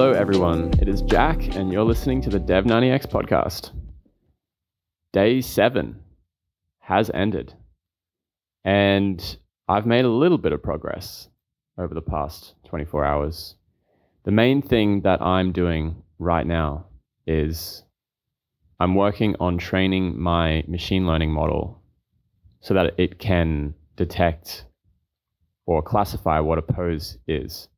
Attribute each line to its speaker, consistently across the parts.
Speaker 1: Hello, everyone. It is Jack, and you're listening to the Dev90X podcast. Day seven has ended, and I've made a little bit of progress over the past 24 hours. The main thing that I'm doing right now is I'm working on training my machine learning model so that it can detect or classify what a pose is.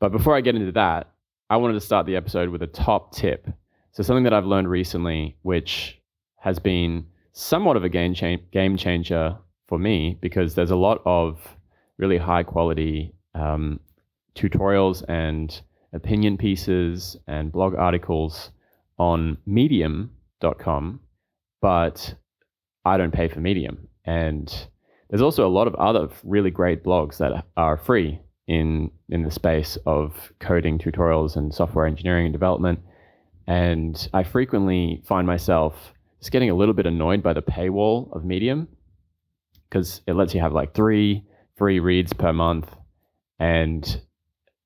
Speaker 1: But before I get into that, I wanted to start the episode with a top tip. So, something that I've learned recently, which has been somewhat of a game, cha- game changer for me, because there's a lot of really high quality um, tutorials and opinion pieces and blog articles on medium.com, but I don't pay for Medium. And there's also a lot of other really great blogs that are free in in the space of coding tutorials and software engineering and development. And I frequently find myself just getting a little bit annoyed by the paywall of Medium because it lets you have like three free reads per month, and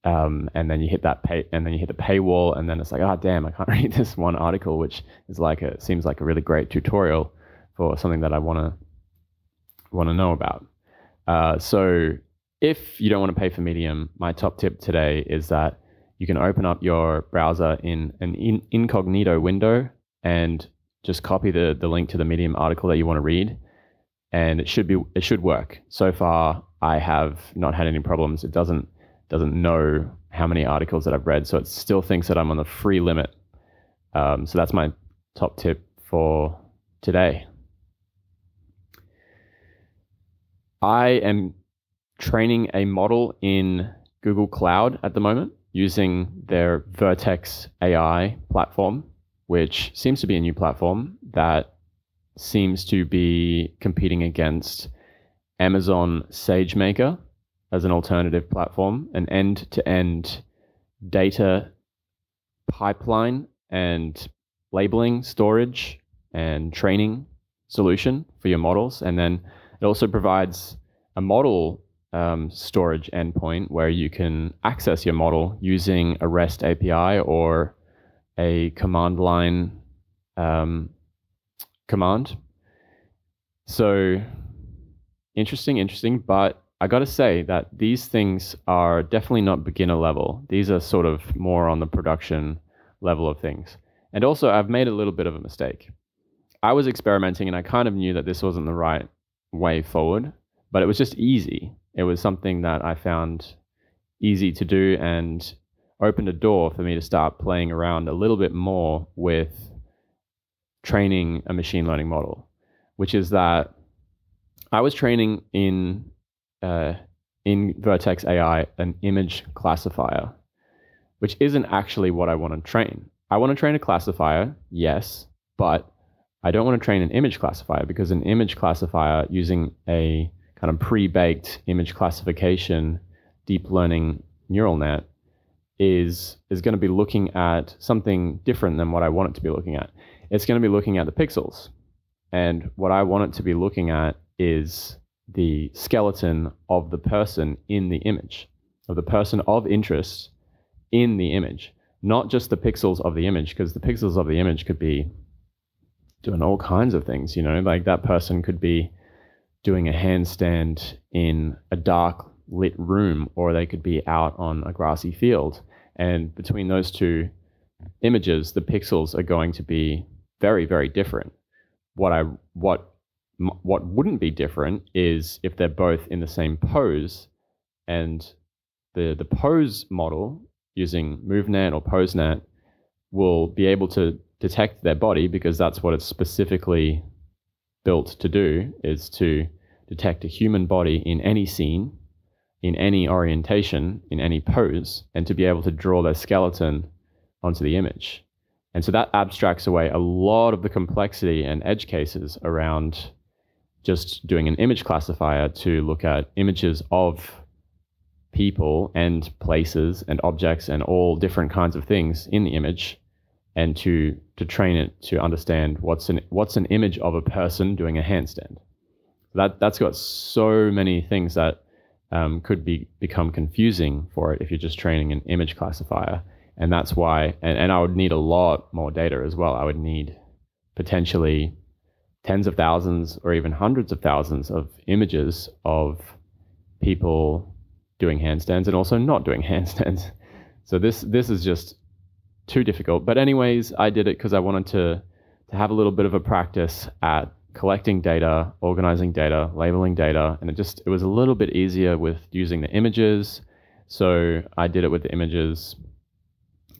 Speaker 1: um, and then you hit that pay, and then you hit the paywall, and then it's like, oh damn, I can't read this one article, which is like a seems like a really great tutorial for something that I want to want to know about. Uh, so if you don't want to pay for Medium, my top tip today is that you can open up your browser in an in, incognito window and just copy the, the link to the Medium article that you want to read, and it should be it should work. So far, I have not had any problems. It doesn't doesn't know how many articles that I've read, so it still thinks that I'm on the free limit. Um, so that's my top tip for today. I am training a model in Google Cloud at the moment using their Vertex AI platform, which seems to be a new platform that seems to be competing against Amazon SageMaker as an alternative platform, an end to end data pipeline and labeling, storage, and training solution for your models. And then it also provides a model um, storage endpoint where you can access your model using a REST API or a command line um, command. So interesting, interesting. But I got to say that these things are definitely not beginner level. These are sort of more on the production level of things. And also, I've made a little bit of a mistake. I was experimenting and I kind of knew that this wasn't the right way forward, but it was just easy it was something that I found easy to do and opened a door for me to start playing around a little bit more with training a machine learning model, which is that I was training in uh, in Vertex AI an image classifier, which isn't actually what I want to train. I want to train a classifier, yes, but I don't want to train an image classifier because an image classifier using a kind of pre-baked image classification deep learning neural net is is going to be looking at something different than what I want it to be looking at. It's going to be looking at the pixels. And what I want it to be looking at is the skeleton of the person in the image, of the person of interest in the image, not just the pixels of the image, because the pixels of the image could be doing all kinds of things, you know, like that person could be doing a handstand in a dark lit room, or they could be out on a grassy field. And between those two images, the pixels are going to be very, very different. What I what what wouldn't be different is if they're both in the same pose, and the the pose model using MoveNet or PoseNet will be able to detect their body because that's what it's specifically built to do is to detect a human body in any scene, in any orientation, in any pose, and to be able to draw their skeleton onto the image. And so that abstracts away a lot of the complexity and edge cases around just doing an image classifier to look at images of people and places and objects and all different kinds of things in the image and to to train it to understand what's an what's an image of a person doing a handstand. That that's got so many things that um, could be become confusing for it if you're just training an image classifier. And that's why, and, and I would need a lot more data as well. I would need potentially tens of thousands or even hundreds of thousands of images of people doing handstands and also not doing handstands. So this this is just too difficult. But anyways, I did it because I wanted to to have a little bit of a practice at collecting data, organizing data, labeling data, and it just it was a little bit easier with using the images. So I did it with the images.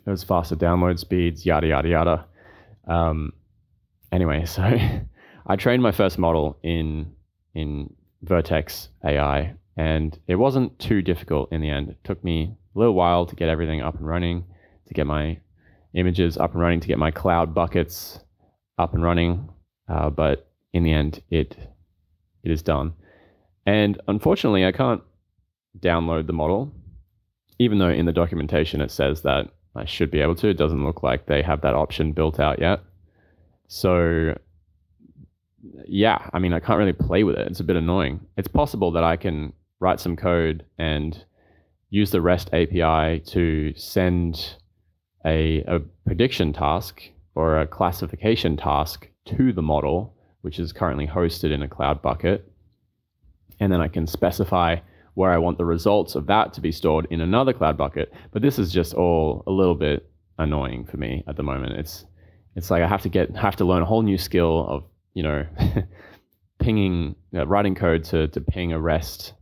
Speaker 1: It was faster download speeds, yada yada yada. Um, anyway, so I trained my first model in in Vertex AI, and it wasn't too difficult in the end. It took me a little while to get everything up and running, to get my images up and running, to get my cloud buckets up and running. Uh, but in the end, it it is done. And unfortunately, I can't download the model, even though in the documentation it says that I should be able to. It doesn't look like they have that option built out yet. So, yeah, I mean, I can't really play with it. It's a bit annoying. It's possible that I can write some code and use the REST API to send a, a prediction task or a classification task to the model, which is currently hosted in a cloud bucket. And then I can specify where I want the results of that to be stored in another cloud bucket. But this is just all a little bit annoying for me at the moment. It's it's like I have to get have to learn a whole new skill of you know pinging uh, writing code to to ping a REST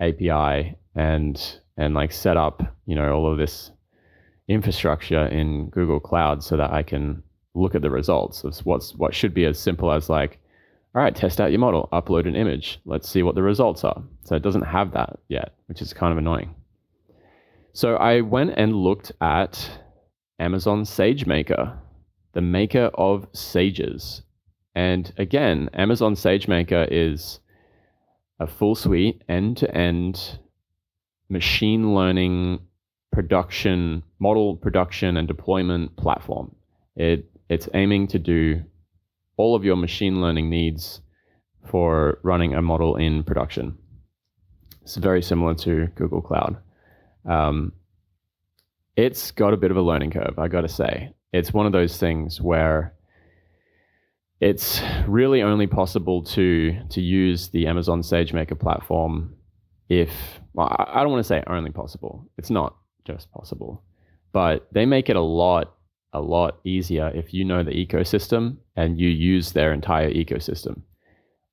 Speaker 1: API and and like set up you know all of this infrastructure in Google Cloud so that I can look at the results of what's what should be as simple as like all right test out your model upload an image let's see what the results are. So it doesn't have that yet which is kind of annoying. So I went and looked at Amazon SageMaker the maker of Sages. And again Amazon SageMaker is a full suite end to end machine learning production model production and deployment platform. It it's aiming to do all of your machine learning needs for running a model in production. It's very similar to Google Cloud. Um, it's got a bit of a learning curve, I got to say. It's one of those things where it's really only possible to to use the Amazon SageMaker platform if well, I don't want to say only possible. It's not just possible, but they make it a lot a lot easier if you know the ecosystem and you use their entire ecosystem,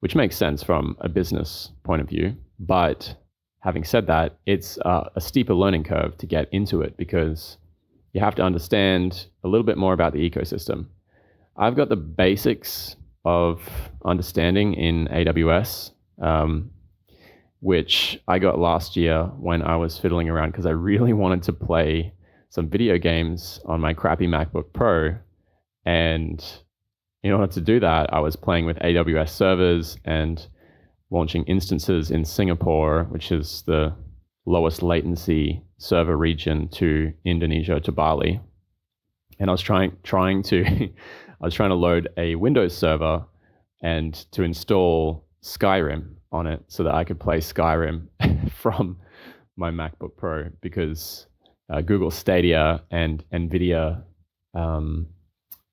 Speaker 1: which makes sense from a business point of view. But having said that, it's uh, a steeper learning curve to get into it because you have to understand a little bit more about the ecosystem. I've got the basics of understanding in AWS. Um, which I got last year when I was fiddling around because I really wanted to play some video games on my crappy MacBook Pro. And in order to do that, I was playing with AWS servers and launching instances in Singapore, which is the lowest latency server region to Indonesia to Bali. And I was trying trying to I was trying to load a Windows server and to install Skyrim on it so that I could play Skyrim from my MacBook Pro because uh, Google Stadia and NVIDIA, um,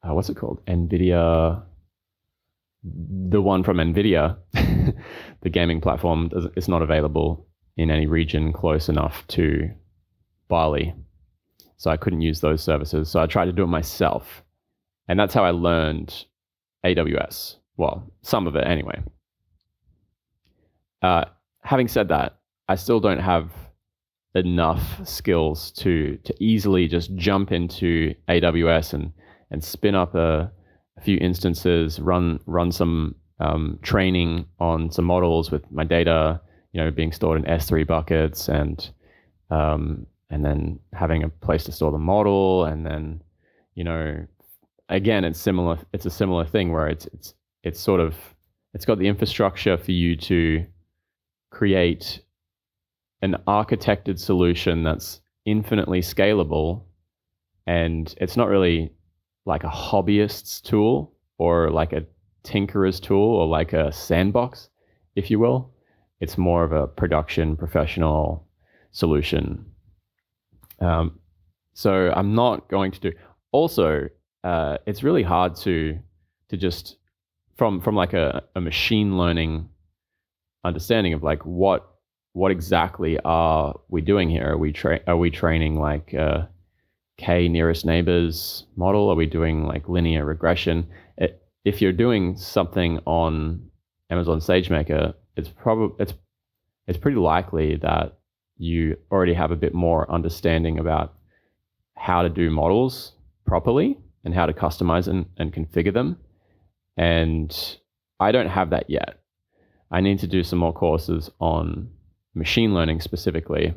Speaker 1: uh, what's it called? NVIDIA, the one from NVIDIA, the gaming platform, is not available in any region close enough to Bali. So I couldn't use those services. So I tried to do it myself. And that's how I learned AWS. Well, some of it anyway. Uh, having said that, I still don't have enough skills to to easily just jump into AWS and and spin up a, a few instances, run run some um, training on some models with my data, you know, being stored in S3 buckets and um, and then having a place to store the model, and then you know, again, it's similar. It's a similar thing where it's it's it's sort of it's got the infrastructure for you to create an architected solution that's infinitely scalable and it's not really like a hobbyist's tool or like a tinkerer's tool or like a sandbox if you will it's more of a production professional solution. Um, so I'm not going to do. Also, uh, it's really hard to to just from from like a, a machine learning understanding of like what what exactly are we doing here? Are we tra- are we training like a k nearest neighbors model? Are we doing like linear regression? It, if you're doing something on Amazon SageMaker, it's probably it's it's pretty likely that you already have a bit more understanding about how to do models properly and how to customize and, and configure them. And I don't have that yet. I need to do some more courses on machine learning specifically.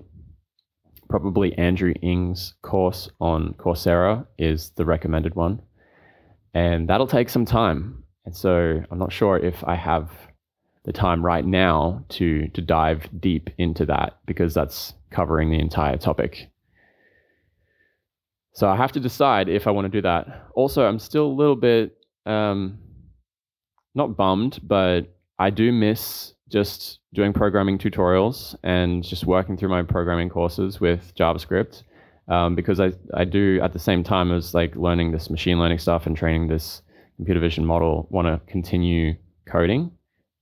Speaker 1: Probably Andrew Ng's course on Coursera is the recommended one. And that'll take some time. And so I'm not sure if I have the time right now to to dive deep into that because that's covering the entire topic. So I have to decide if I want to do that. Also, I'm still a little bit um, not bummed, but I do miss just doing programming tutorials and just working through my programming courses with JavaScript um, because I, I do at the same time as like learning this machine learning stuff and training this computer vision model want to continue coding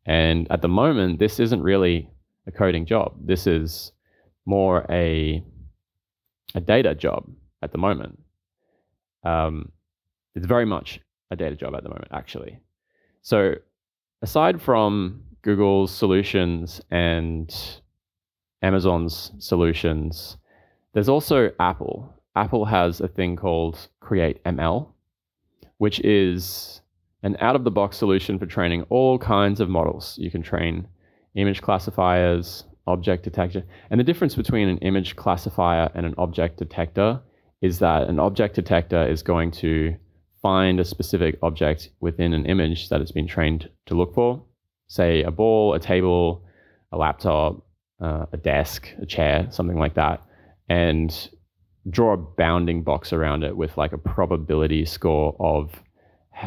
Speaker 1: and at the moment, this isn't really a coding job. This is more a a data job at the moment. Um, it's very much a data job at the moment, actually. So, aside from Google's solutions and Amazon's solutions, there's also Apple. Apple has a thing called Create ML, which is an out of the box solution for training all kinds of models. You can train image classifiers, object detector. And the difference between an image classifier and an object detector is that an object detector is going to find a specific object within an image that it's been trained to look for, say a ball, a table, a laptop, uh, a desk, a chair, something like that, and draw a bounding box around it with like a probability score of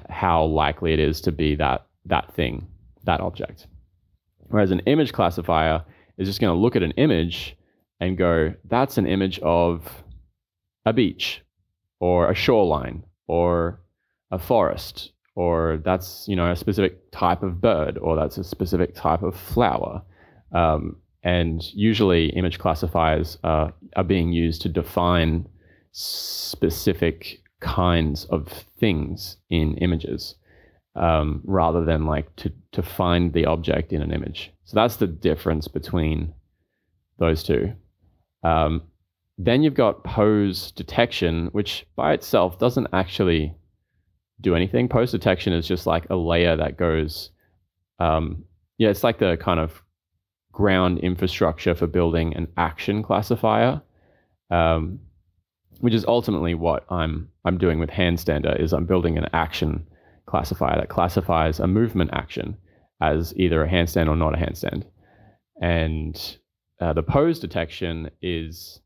Speaker 1: how likely it is to be that that thing, that object. Whereas an image classifier is just going to look at an image and go, that's an image of a beach or a shoreline or a forest or that's you know a specific type of bird or that's a specific type of flower um, and usually image classifiers are, are being used to define specific kinds of things in images um, rather than like to, to find the object in an image. So that's the difference between those two. Um, then you've got pose detection, which by itself doesn't actually do anything. Pose detection is just like a layer that goes, um, yeah, it's like the kind of ground infrastructure for building an action classifier. Um, which is ultimately what I'm I'm doing with Handstander is I'm building an action classifier that classifies a movement action as either a handstand or not a handstand. And uh, the pose detection is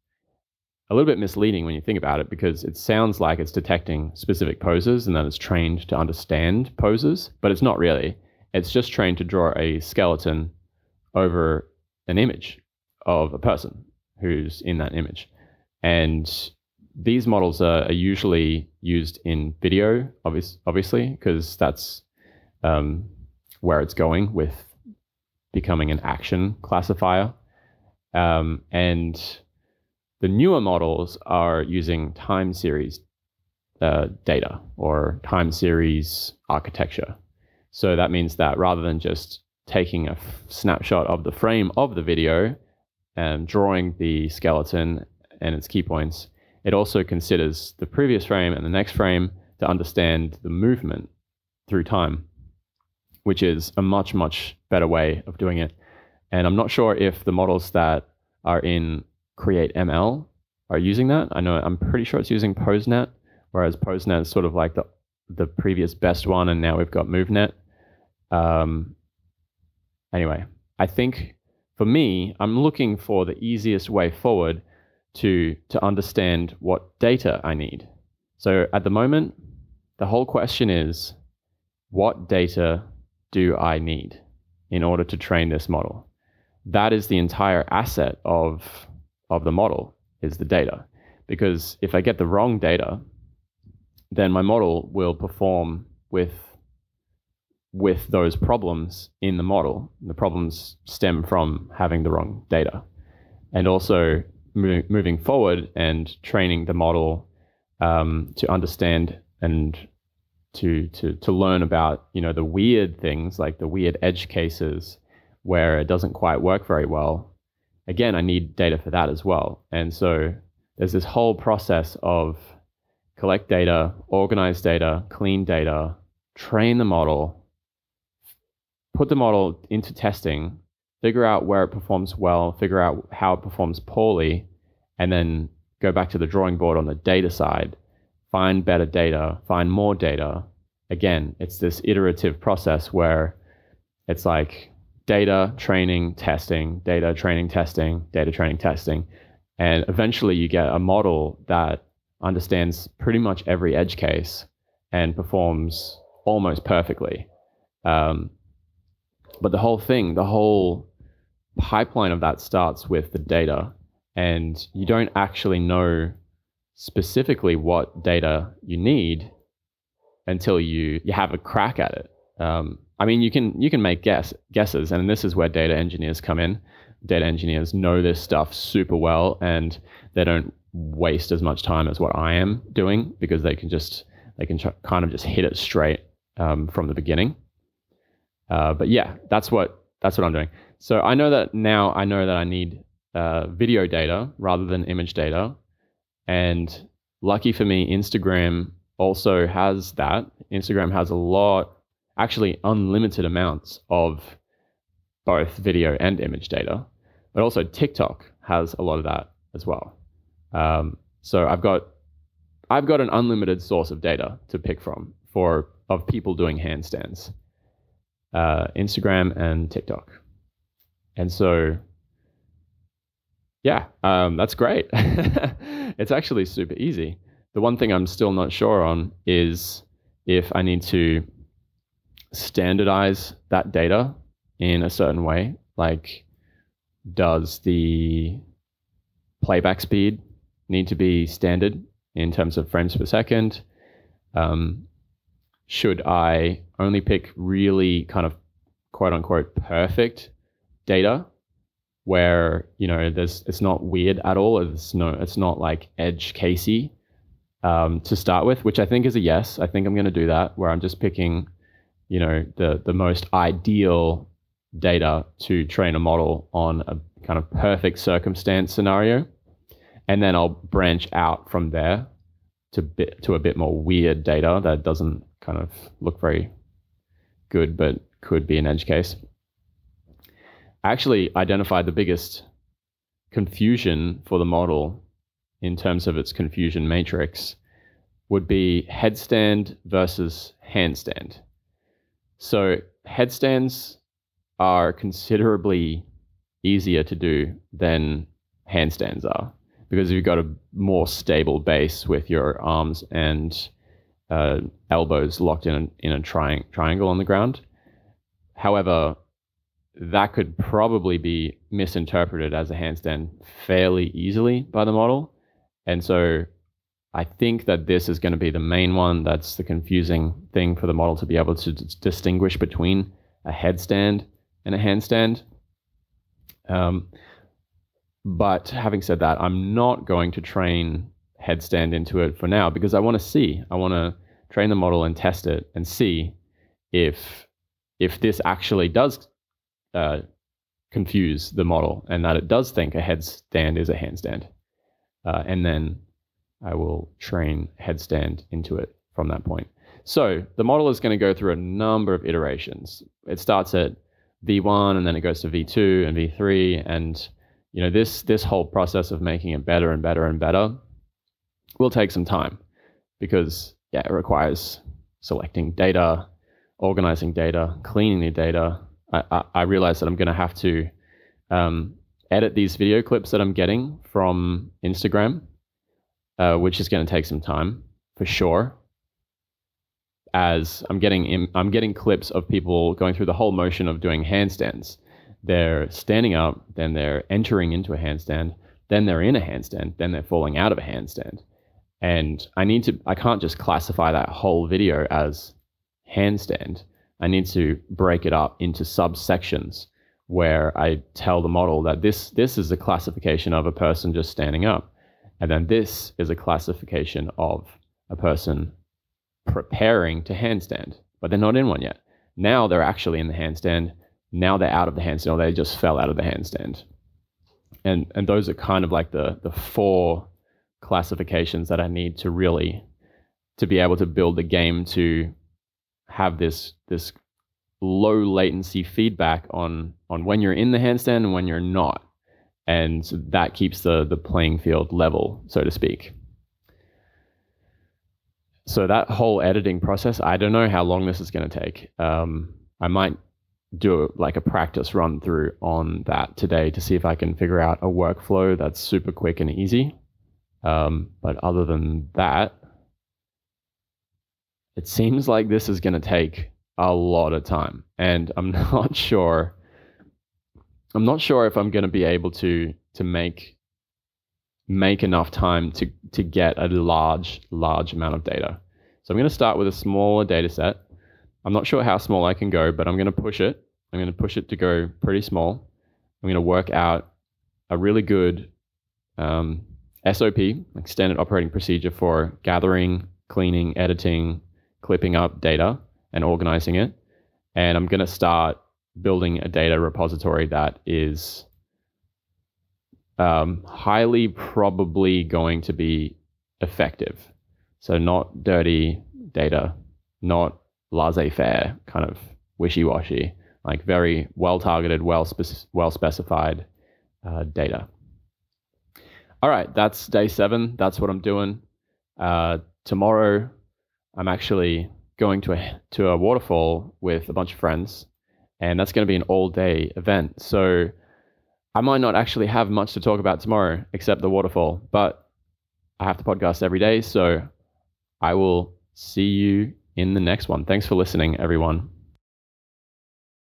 Speaker 1: a little bit misleading when you think about it because it sounds like it's detecting specific poses and that it's trained to understand poses, but it's not really. It's just trained to draw a skeleton over an image of a person who's in that image. And these models are, are, usually used in video, obvious, obviously, because that's um, where it's going with becoming an action classifier. Um, and the newer models are using time series uh, data or time series architecture. So that means that rather than just taking a f- snapshot of the frame of the video and drawing the skeleton and its key points, it also considers the previous frame and the next frame to understand the movement through time, which is a much, much better way of doing it. And I'm not sure if the models that are in Create ML are using that. I know I'm pretty sure it's using PoseNet, whereas PoseNet is sort of like the the previous best one, and now we've got MoveNet. Um, anyway, I think for me, I'm looking for the easiest way forward to to understand what data I need. So at the moment, the whole question is what data do I need in order to train this model? that is the entire asset of of the model is the data. Because if I get the wrong data, then my model will perform with with those problems in the model. The problems stem from having the wrong data. And also moving, moving forward and training the model um, to understand and to, to, to learn about, you know, the weird things like the weird edge cases where it doesn't quite work very well. Again, I need data for that as well. And so there's this whole process of collect data, organize data, clean data, train the model, put the model into testing, figure out where it performs well, figure out how it performs poorly, and then go back to the drawing board on the data side, find better data, find more data. Again, it's this iterative process where it's like data, training, testing, data, training, testing, data, training, testing. And eventually you get a model that understands pretty much every edge case and performs almost perfectly. Um, but the whole thing, the whole pipeline of that starts with the data, and you don't actually know specifically what data you need until you you have a crack at it. Um, I mean, you can you can make guess guesses, and this is where data engineers come in. Data engineers know this stuff super well, and they don't waste as much time as what I am doing because they can just they can kind of just hit it straight um, from the beginning. Uh, but yeah, that's what that's what I'm doing. So I know that now I know that I need uh, video data rather than image data, and lucky for me, Instagram also has that. Instagram has a lot, actually unlimited amounts of both video and image data, but also TikTok has a lot of that as well. Um, so I've got I've got an unlimited source of data to pick from for of people doing handstands uh, Instagram and TikTok. And so, yeah, um, that's great. it's actually super easy. The one thing I'm still not sure on is if I need to standardize that data in a certain way. Like, does the playback speed need to be standard in terms of frames per second? Um, should I only pick really kind of quote unquote perfect data where you know there's it's not weird at all it's no it's not like edge casey um, to start with which i think is a yes i think i'm going to do that where i'm just picking you know the the most ideal data to train a model on a kind of perfect circumstance scenario and then i'll branch out from there to bit to a bit more weird data that doesn't kind of look very good, but could be an edge case. I actually identified the biggest confusion for the model in terms of its confusion matrix would be headstand versus handstand. So headstands are considerably easier to do than handstands are because you've got a more stable base with your arms and uh, elbows locked in a, in a tri- triangle on the ground. However, that could probably be misinterpreted as a handstand fairly easily by the model. And so I think that this is going to be the main one that's the confusing thing for the model to be able to d- distinguish between a headstand and a handstand. Um, but having said that, I'm not going to train headstand into it for now because I want to see. I want to train the model and test it and see if if this actually does uh, confuse the model and that it does think a headstand is a handstand. Uh, and then I will train headstand into it from that point. So the model is going to go through a number of iterations. It starts at V1 and then it goes to V2 and V3 and you know this this whole process of making it better and better and better will take some time because yeah, it requires selecting data, organizing data, cleaning the data. I, I, I realize that I'm going to have to um, edit these video clips that I'm getting from Instagram, uh, which is going to take some time for sure. As I'm getting, in, I'm getting clips of people going through the whole motion of doing handstands. they're standing up, then they're entering into a handstand, then they're in a handstand, then they're falling out of a handstand. And I need to, I can't just classify that whole video as handstand. I need to break it up into subsections where I tell the model that this, this is a classification of a person just standing up. And then this is a classification of a person preparing to handstand, but they're not in one yet. Now they're actually in the handstand. Now they're out of the handstand, or they just fell out of the handstand. And and those are kind of like the the four classifications that I need to really to be able to build the game to have this this low latency feedback on on when you're in the handstand and when you're not. And that keeps the the playing field level, so to speak. So that whole editing process, I don't know how long this is going to take. Um, I might do like a practice run through on that today to see if I can figure out a workflow that's super quick and easy. Um, but other than that, it seems like this is going to take a lot of time, and I'm not sure. I'm not sure if I'm going to be able to to make make enough time to to get a large large amount of data. So I'm going to start with a smaller data set. I'm not sure how small I can go, but I'm going to push it. I'm going to push it to go pretty small. I'm going to work out a really good um, SOP, standard operating procedure for gathering, cleaning, editing, clipping up data and organizing it. And I'm going to start building a data repository that is um, highly probably going to be effective. So not dirty data, not laissez-faire, kind of wishy-washy, like very well-targeted, well spec- well specified uh, data. All right, that's day seven. That's what I'm doing. Uh, tomorrow, I'm actually going to a to a waterfall with a bunch of friends, and that's going to be an all day event. So I might not actually have much to talk about tomorrow except the waterfall, but I have to podcast every day, so I will see you in the next one. Thanks for listening, everyone.